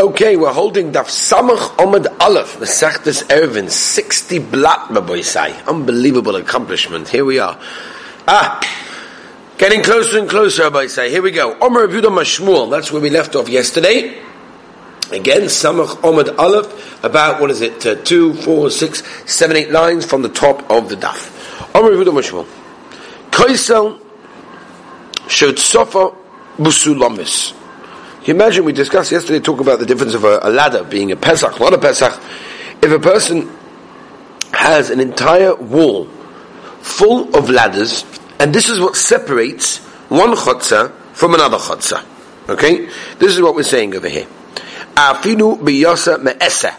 Okay, we're holding Daf Samach Omid Aleph, the Sechtes Eruvin, 60 blat, Rabbi Sai. Unbelievable accomplishment. Here we are. Ah, getting closer and closer, Rabbi Sai. Here we go. Omer Yehuda Mashmuel, that's where we left off yesterday. Again, Samach Omid Aleph, about, what is it, uh, two, four, six, seven, eight lines from the top of the Daf. Omer Yehuda Mashmuel. Shot Sofa Busulamis. You imagine we discussed yesterday talk about the difference of a, a ladder being a Pesach, not a Pesach. If a person has an entire wall full of ladders, and this is what separates one chotza from another chotza. Okay? This is what we're saying over here. Afinu biyasa.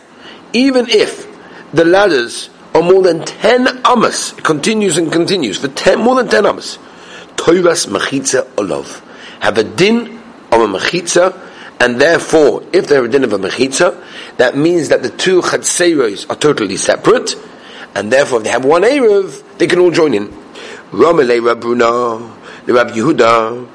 Even if the ladders are more than 10 amas, it continues and continues for 10, more than 10 amas. Toivas mechitza olav. Have a din of a mechitza, and therefore, if they're a din of a mechitza, that means that the two chatzeros are totally separate, and therefore, if they have one erev, they can all join in. Ramele Rabruna, the Rab Yehuda,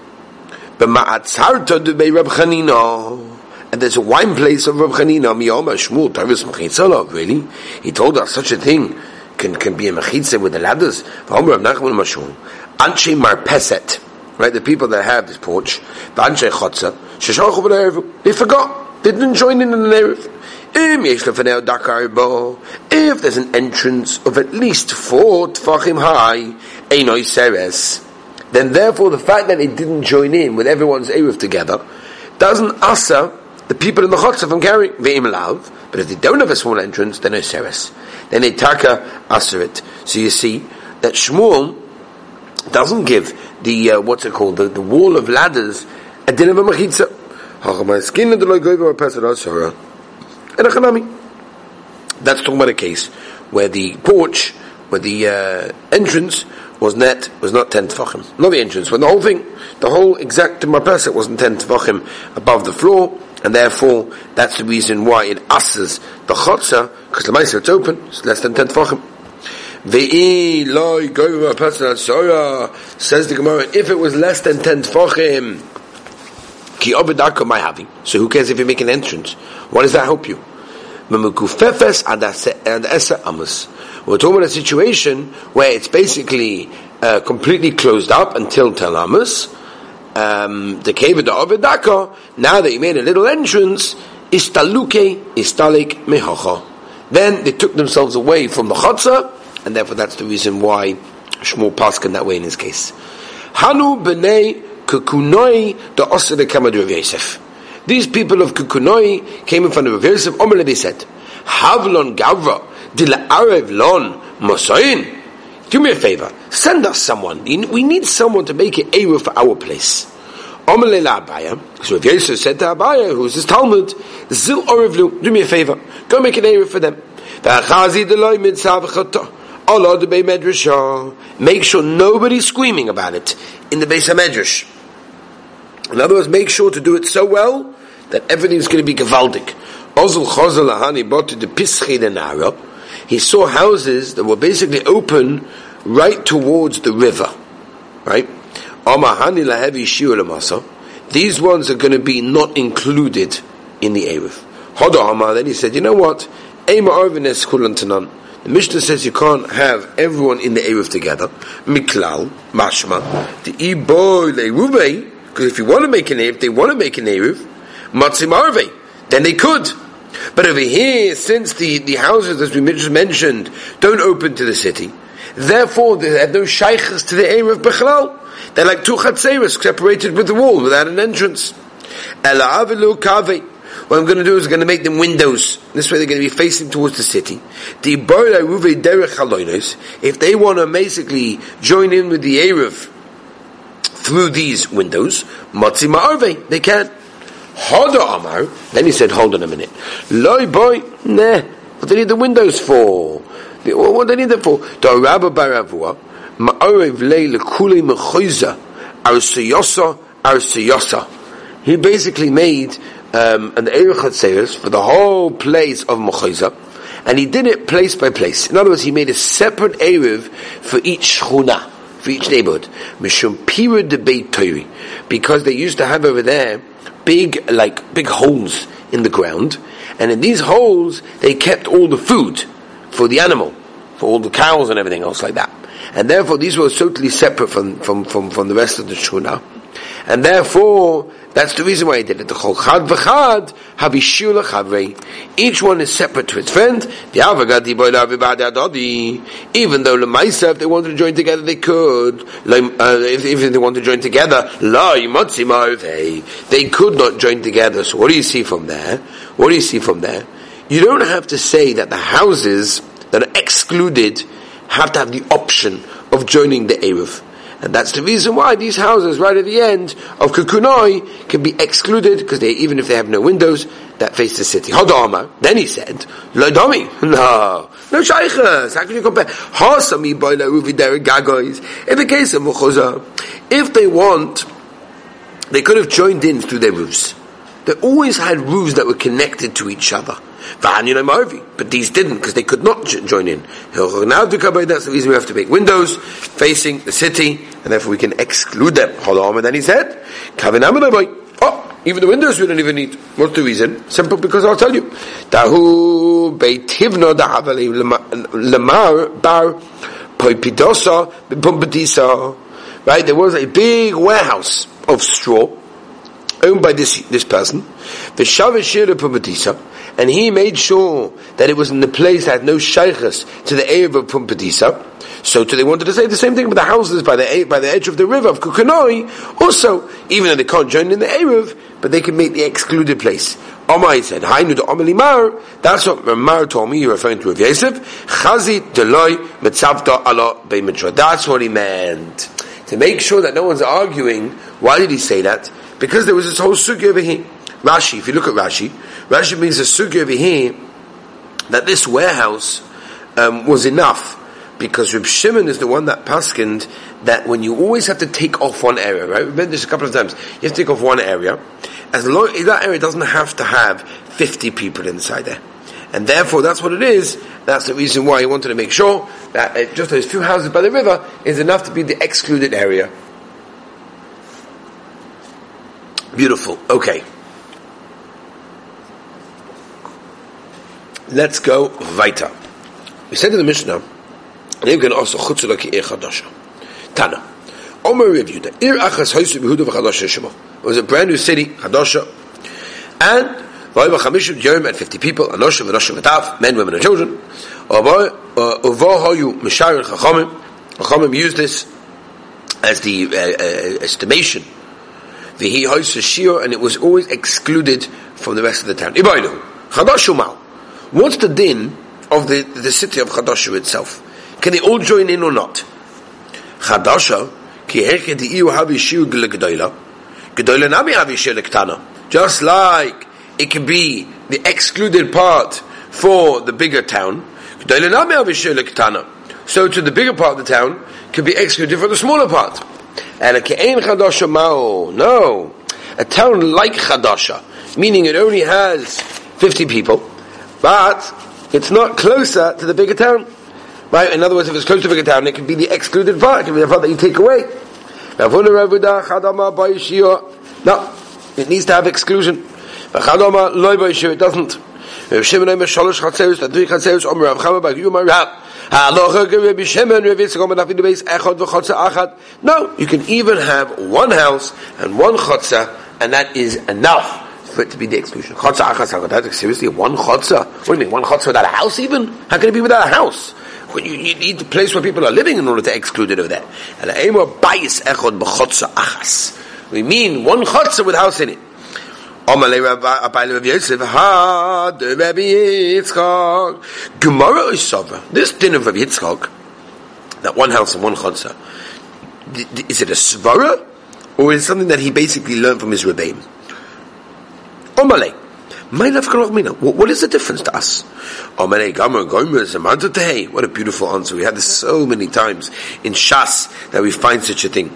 b'ma'atzarta de Rab Chanina, and there's a wine place of Rab Chanina, miyoma shmul tavis mechitza really? He told us such a thing can, can be a mechitza with the ladders. V'omer Rav Nachman Mashul, Anshe Marpeset, right? The people that have this porch, the Anshe Chotza, they forgot. They didn't join in in the Erev. If there's an entrance of at least four tfachim high, seres, then therefore the fact that they didn't join in with everyone's Erev together doesn't asa the people in the Chotza from carrying ve'im lav. But if they don't have a small entrance, then no seres. Then they taka asa it. So you see that Shmuel doesn't give the uh, what's it called the, the wall of ladders a din of a mechitza. And a chanami. That's talking about a case where the porch, where the uh, entrance was net was not ten tefachim, not the entrance, when the whole thing, the whole exact marpeset wasn't ten tefachim above the floor, and therefore that's the reason why it asses the chotza because the meiser it's open, it's less than ten tefachim. Ve'i loy goyva person says the Gemara, if it was less than ten tefachim, ki obedaka my having. So who cares if you make an entrance? What does that help you? We're talking about a situation where it's basically uh, completely closed up until Talamus. Um, the cave of the Obedaka, now that you made a little entrance, istaluke istalik mehocha. Then they took themselves away from the chotza, and therefore that's the reason why Shmuel Paskin that way in his case. Hanu b'nei kukunoi the osir the Rav Yosef. These people of Kukunoi came in front of Rav Yosef. Omer they said, Havlon gavra dila arev lon mosayin. Do me a favor. Send us someone. We need someone to make an Eruv for our place. Omer Abaye. So Rav Yosef said to Abaye, who's his Talmid, Zil orevlu. Do me a favor. Go make an Eruv for them. Oh, uh, make sure nobody's screaming about it in the of Medrash. In other words, make sure to do it so well that everything's going to be gewaldig. Ozul Chazal Lahani brought to the Pischi Denara. He saw houses that were basically open right towards the river. Right? Amahani Lahevi Shiur These ones are going to be not included in the Erev. Hoda then he said, you know what? Ema Arvines Kulantanan. The Mishnah says you can't have everyone in the Erev together. Miklal, Mashma, the Iboy Leiruvei, because if you want to make an Erev, they want to make an Erev, Matzim Arve, then they could. But over here, since the, the houses, as we just mentioned, don't open to the city, therefore they have no shaykhs to the Erev Bechlal. They're like two chatzeres separated with the wall without an entrance. What I'm going to do is going to make them windows. This way they're going to be facing towards the city. If they want to basically join in with the Erev through these windows, they can. Hoda Amar, then he said, hold on a minute. Loi boy, nah, what do they need the windows for? What they need them for? The Rabba Baravua, Ma'arev lei mechoiza, arsiyosa, arsiyosa. He basically made um, an Eruv for the whole place of Mechoiza, and he did it place by place. In other words, he made a separate Erev for each Shchuna for each neighborhood. Mishum Pira de Toiri. Because they used to have over there big, like, big holes in the ground, and in these holes they kept all the food for the animal, for all the cows and everything else like that. And therefore these were totally separate from, from, from, from the rest of the shuna. And therefore, that's the reason why he did it. The chol chad v'chad chavrei. Each one is separate to its friend. The avagadi Even though lemaisa, if they wanted to join together, they could. Uh, if, if they wanted to join together, they could not join together. So what do you see from there? What do you see from there? You don't have to say that the houses that are excluded have to have the option of joining the Eruv. And that's the reason why these houses right at the end of Kukunoi can be excluded because they, even if they have no windows that face the city. Hodama. Then he said, Lodomi. No. No shaykhas. How can you compare? Hasami boila uvidere gagois. In the case of Mukhoza, if they want, they could have joined in through their roofs. They always had roofs that were connected to each other. But these didn't because they could not join in. Reason we have to make windows facing the city, and therefore we can exclude them. And then he said, Oh, even the windows we don't even need. What's the reason? Simple because I'll tell you. Right, there was a big warehouse of straw owned by this this person. The shavashir Pumbedisa and he made sure that it was in the place that had no shaykhs to the Erev of Pumbedisa. So too they wanted to say the same thing with the houses by the by the edge of the river of Kukanoi. Also, even though they can't join in the Erev, but they can make the excluded place. Omar said, Hainu de Mar, that's what Mar told me, you're referring to Rav Yosef, Chazi deloi mitzavta ala beimitra. That's what he meant. To make sure that no one's arguing, why did he say that? Because there was this whole sugya over here. Rashi, if you look at Rashi, Rashi brings a sugya over here that this warehouse um, was enough because Reb Shimon is the one that paskined that when you always have to take off one area, right? We've been this a couple of times. You have to take off one area, as long that area doesn't have to have 50 people inside there. And therefore, that's what it is. That's the reason why he wanted to make sure that uh, just those few houses by the river is enough to be the excluded area. Beautiful. Okay. Let's go weiter. We said in the Mishnah, they can also chutzula ki ir chadasha. Tana. Omer reviewed that ir achas hoisu behuda v'chadasha shema. It was a brand new city, chadasha, and v'ayva chamishim yerim and fifty people, anosha v'nosha v'taf, men, women, and children. Uvo hoyu mishayir chachamim. Chachamim used this as the uh, uh, estimation. V'hi hoisu shir, and it was always excluded from the rest of the town. Ibaynu. Chadashu mal. What's the din of the, the city of Chadasha itself? Can they all join in or not? Chadasha, ki heke di havi shiu g'legdoila, g'doila nami havi shiu Just like it can be the excluded part for the bigger town, nami shiu So to the bigger part of the town can be excluded for the smaller part. And a ke'en Chadasha mao, no. A town like Chadasha, meaning it only has 50 people, but it's not closer to the bigger town. Right? In other words, if it's close to the bigger town, it can be the excluded part. It can be the part that you take away. No, it needs to have exclusion. It doesn't. No, you can even have one house and one chotza, and that is enough for it to be the exclusion. Chotza achas Seriously, one chotza? What do you mean, one chotza without a house even? How can it be without a house? When you, you need a place where people are living in order to exclude it over there. And echod b'chotza achas. We mean one chotza with house in it. This din of Rabbi Yitzchak, that one house and one chotza, is it a svara? Or is it something that he basically learned from his rebbeim? What is the difference to us? What a beautiful answer. We had this so many times in Shas that we find such a thing.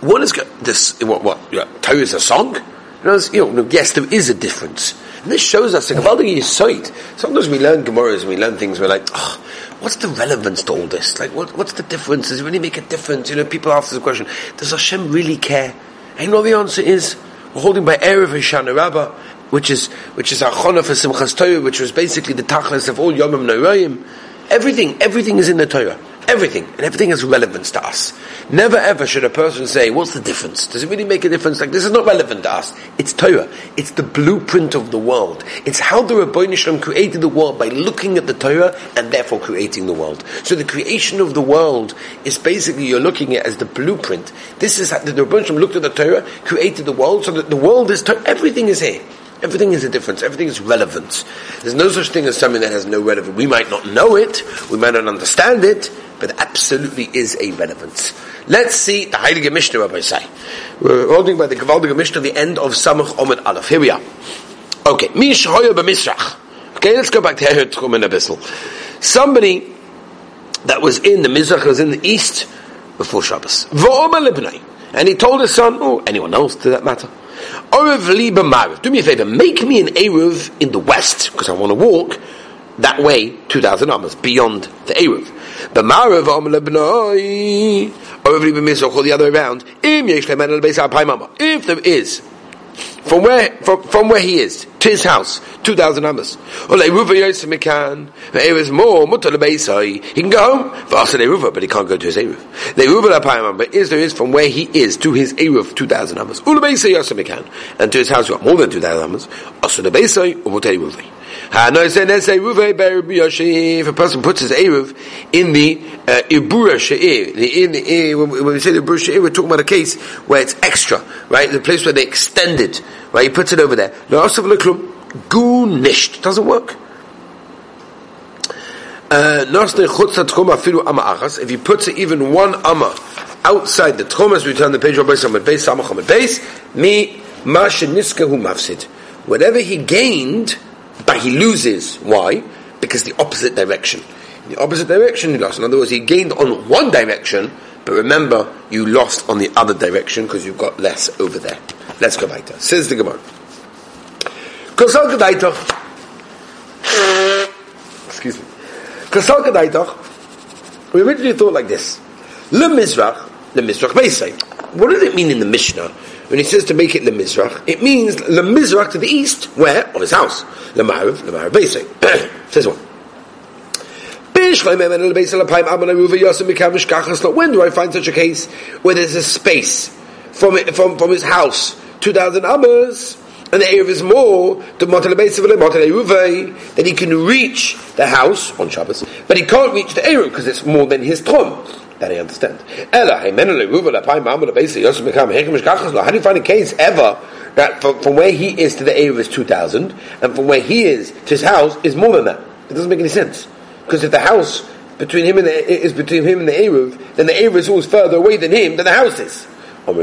What is this? What? What? Yeah, Torah is a song. You know, yes, there is a difference. And this shows us the Gavaldig sight. Sometimes we learn Gemaras and we learn things. We're like, oh, what's the relevance to all this? Like, what, what's the difference? Does it really make a difference? You know, people ask this question: Does Hashem really care? And you know the answer is we're holding by Erev Hoshana Rabbah, which is which is our chana for Simchas Torah, which was basically the tachlis of all Yomim Noraim. Everything, everything is in the Torah. Everything. And everything has relevance to us. Never ever should a person say, what's the difference? Does it really make a difference? Like, this is not relevant to us. It's Torah. It's the blueprint of the world. It's how the Rabbi Shalom created the world by looking at the Torah and therefore creating the world. So the creation of the world is basically you're looking at as the blueprint. This is how the Rabbi Shalom looked at the Torah, created the world, so that the world is, everything is here. Everything is a difference. Everything is relevant. There's no such thing as something that has no relevance. We might not know it, we might not understand it, but absolutely is a relevance. Let's see the Heilige Mishnah, Rabbi say. We're holding by the Gewaldige Mishnah the end of Samach Omed Aleph. Here we are. Okay, Mish Hoya b'Misrach. Okay, let's go back to Herod Tchum in Abyssal. Somebody that was in the Mizrach, was in the east before Shabbos. And he told his son, or anyone else to that matter, do me a favor, make me an Eruv in the west, because I want to walk that way 2,000 amas, beyond the Eruv. B'marav lebnoi, or the other around, if there is from where from, from where he is to his house, two thousand amas. Is more. He can go home. But he can't go to his eruv. But is there is from where he is to his eruv two thousand amas. And to his house you got more than two thousand amas. If a person puts his Eruv in the uh, Ibura She'ir, when we say the Ibura She'ir, we're talking about a case where it's extra, right? The place where they extend it, right? He puts it over there. Doesn't work. Uh, if he puts it even one amma outside the tchomas, we turn the page, Rabbi Samad Beis, Samach Beis, mi ma sheniskahu mafsid. Whatever he gained, but he loses. Why? Because the opposite direction. In the opposite direction he lost. In other words, he gained on one direction, but remember, you lost on the other direction because you've got less over there. Let's go back to Says the Gemara. Excuse me. We originally thought like this. Le Mizrach, Le Mizrach Beisai. What does it mean in the Mishnah when he says to make it Le Mizrach? It means Le Mizrach to the east, where? On his house. Le Ma'ariv, Le Ma'ariv Beisai. Says one. When do I find such a case where there's a space from, from, from his house, 2,000 amas, and the Erev is more, then he can reach the house on Shabbos, but he can't reach the Erev because it's more than his Trom. That I understand. How do you find a case ever that from, from where he is to the Erev is 2,000, and from where he is to his house is more than that? It doesn't make any sense. Because if the house between him and the, is between him and the Erev, then the Erev is always further away than him than the house is. Who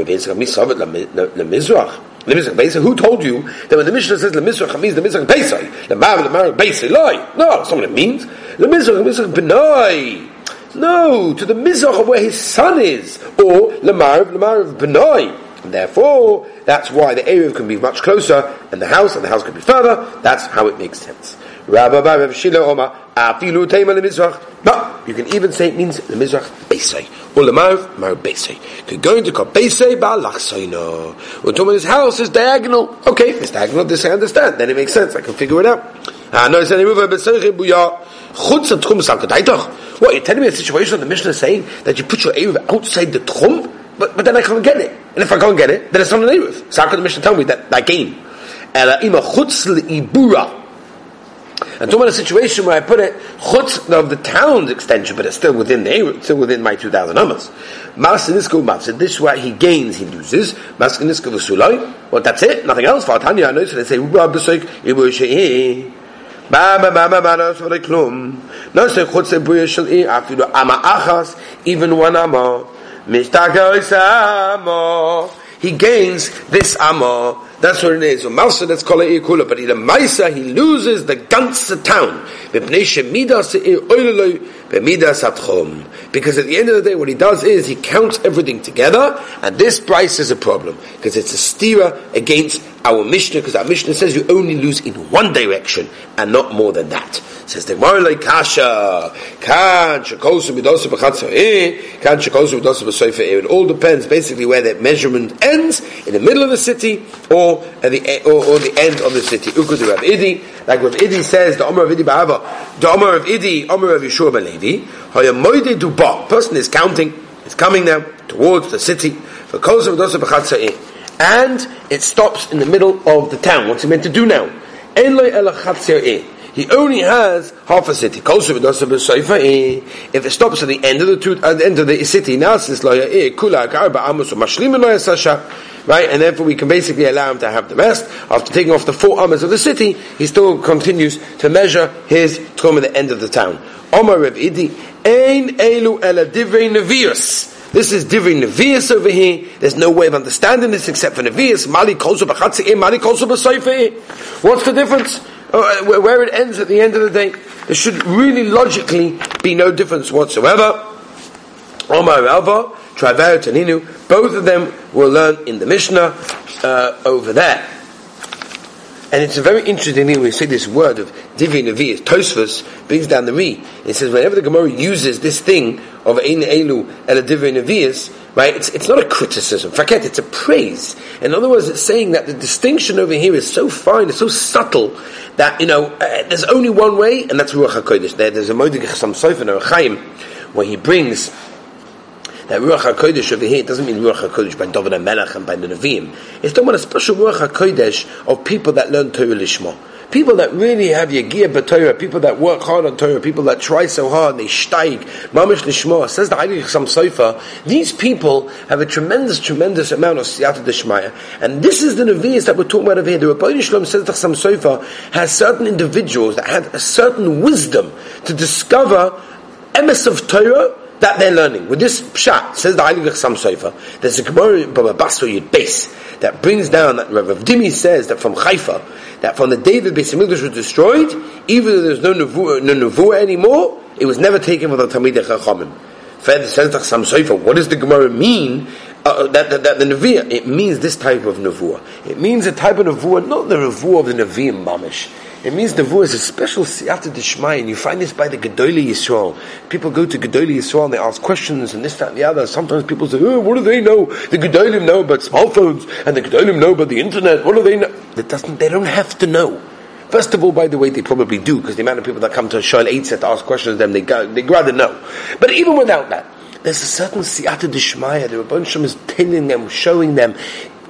told you that when the Mishnah says the Lemizrach means the Pesai, the Mar Pesai lie? No, that's not what it means. The Mizrach Mizrach Benai. No, to the Mizrach of where his son is, or Lemar Lemar of Benai. Therefore, that's why the area can be much closer, and the house, and the house can be further. That's how it makes sense. Rabbi Shila Omar Afilu Teima Lemizrach. No, you can even say it means Lemizrach Pesai. Ulamav Mar Beisei. Could go into Beisei Balachsoino. We're talking his house is diagonal. Okay, if it's diagonal, this I understand. Then it makes sense. I can figure it out. Ah, no, it's any move What, you're telling me a situation where the Mishnah is saying that you put your Eruv outside the Tchum, but, but then I can't get it. And if I can't get it, then it's not an Eruv. So how can the Mishnah tell me that, that ibura. I'm talking about a situation where I put it chutz of the town's extension, but it's still within the still within my two thousand amas. Masinisko mafsid. This is he gains, he loses. Masinisko v'sulai. Well, that's it. Nothing else. Fatanya, I know. So they say rub b'soik Ba ba ba ba ba no so klum. No so chutz ibu she'i afilu ama achas even one ama. Mishtaka isamo. He gains this ama that's what it is. Malsa, that's called kula. But in the Maisa, he loses the ganze town. Because at the end of the day, what he does is he counts everything together, and this price is a problem. Because it's a stira against our Mishnah, because our Mishnah says you only lose in one direction, and not more than that. Says the Gemara Kasha, Kan B'dosu B'soifa It all depends basically where that measurement ends, in the middle of the city, or at the, or, or the end of the city. Idi, like Rav Idi says, the Omer of Idi Ba'ava, the Omer of Idi, Omer of Yeshua B'Levi, Haya Moide Duba, person is counting, is coming now towards the city, for Kosu B'dosu B'chatzah and it stops in the middle of the town. What's he meant to do now? He only has half a city. If it stops at the end of the at the end of the city, right? And therefore we can basically allow him to have the rest. After taking off the four amas of the city, he still continues to measure his tchum at the end of the town. Omar Rav Idi, Ein elu ela divrei. This is Divrei Nevi'is over here. There's no way of understanding this except for Nevi'is. Mali kolsu Mali kolsu What's the difference? Uh, where it ends at the end of the day. There should really logically be no difference whatsoever. Omar Alva, Travar Taninu, both of them will learn in the Mishnah uh, over there. And it's a very interesting thing when we say this word of Divi Navi, Tosfos brings down the Re. It says whenever the Gemara uses this thing of Ein Elu El Divi Navias, right, it's, it's not a criticism. Forget, it's a praise. In other words, it's saying that the distinction over here is so fine, it's so subtle, that, you know, uh, there's only one way, and that's Ruach HaKodesh. There, there's a Moedik Chasam Sofer, or Chaim, where he brings that Ruach HaKodesh over here doesn't mean Ruach HaKodesh by David Melech and by the Nevi'im. It's talking about a special Ruach HaKodesh of people that learn Torah Lishma. People that really have Yagir B'Torah, people that work hard on Torah, people that try so hard, they steig, Mamish Lishma, says the Heilig Chasam Sofer, these people have a tremendous, tremendous amount of Siyata Deshmaya. And this is the Nevi'is that we're talking about over here. The Rabbi Shalom says the Chasam Sofer has certain individuals that had a certain wisdom to discover emes of Torah that they're learning. With this pshat, says the Heilig Chasam Sofer, there's a Gemara Baba Basra Yud Beis that brings down that Rav Dimi says that from Haifa, that from the day that Beis Hamikdash was destroyed, even though there's no nevuah, no anymore, it was never taken from the Talmid Chachamim. Further says the Chasam Sofer, what does the Gemara mean? Uh, that, that, that, the Nevi'ah, it means this type of Nevuah. It means a type of Nevuah, not the Nevuah of the Nevi'im Mamish. It means the voice is a special siyata dishmai, and you find this by the Gedoli Yisrael. People go to Gedoli Yisrael and they ask questions and this, that, and the other. Sometimes people say, oh, what do they know? The Gedolim know about smartphones, and the Gedolim know about the internet. What do they know? That doesn't, they don't have to know. First of all, by the way, they probably do, because the amount of people that come to a Shoel Eitzah to ask questions of them, they, go, they rather know. But even without that, there's a certain siyata dishmaya. The Rabban Shem is telling them, showing them,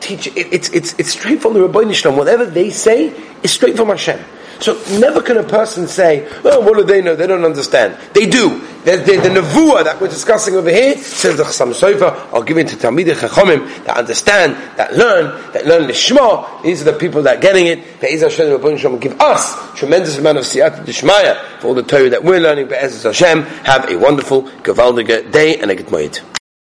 teach. It, it's it's it's straight from the Rabban Shem. Whatever they say is straight from Hashem. So never can a person say, well, what do they know? They don't understand. They do. The, the, the nevuah that we're discussing over here says the Chasam Sofer are given to Talmidei Chachomim that understand, that learn, that learn the Shema. These are the people that are getting it. Be'ez Hashem Rabban give us tremendous amount of siyat d'shmaya for all the Torah that we're learning. Be'ez Hashem, have a wonderful, gewaldige day and a good night.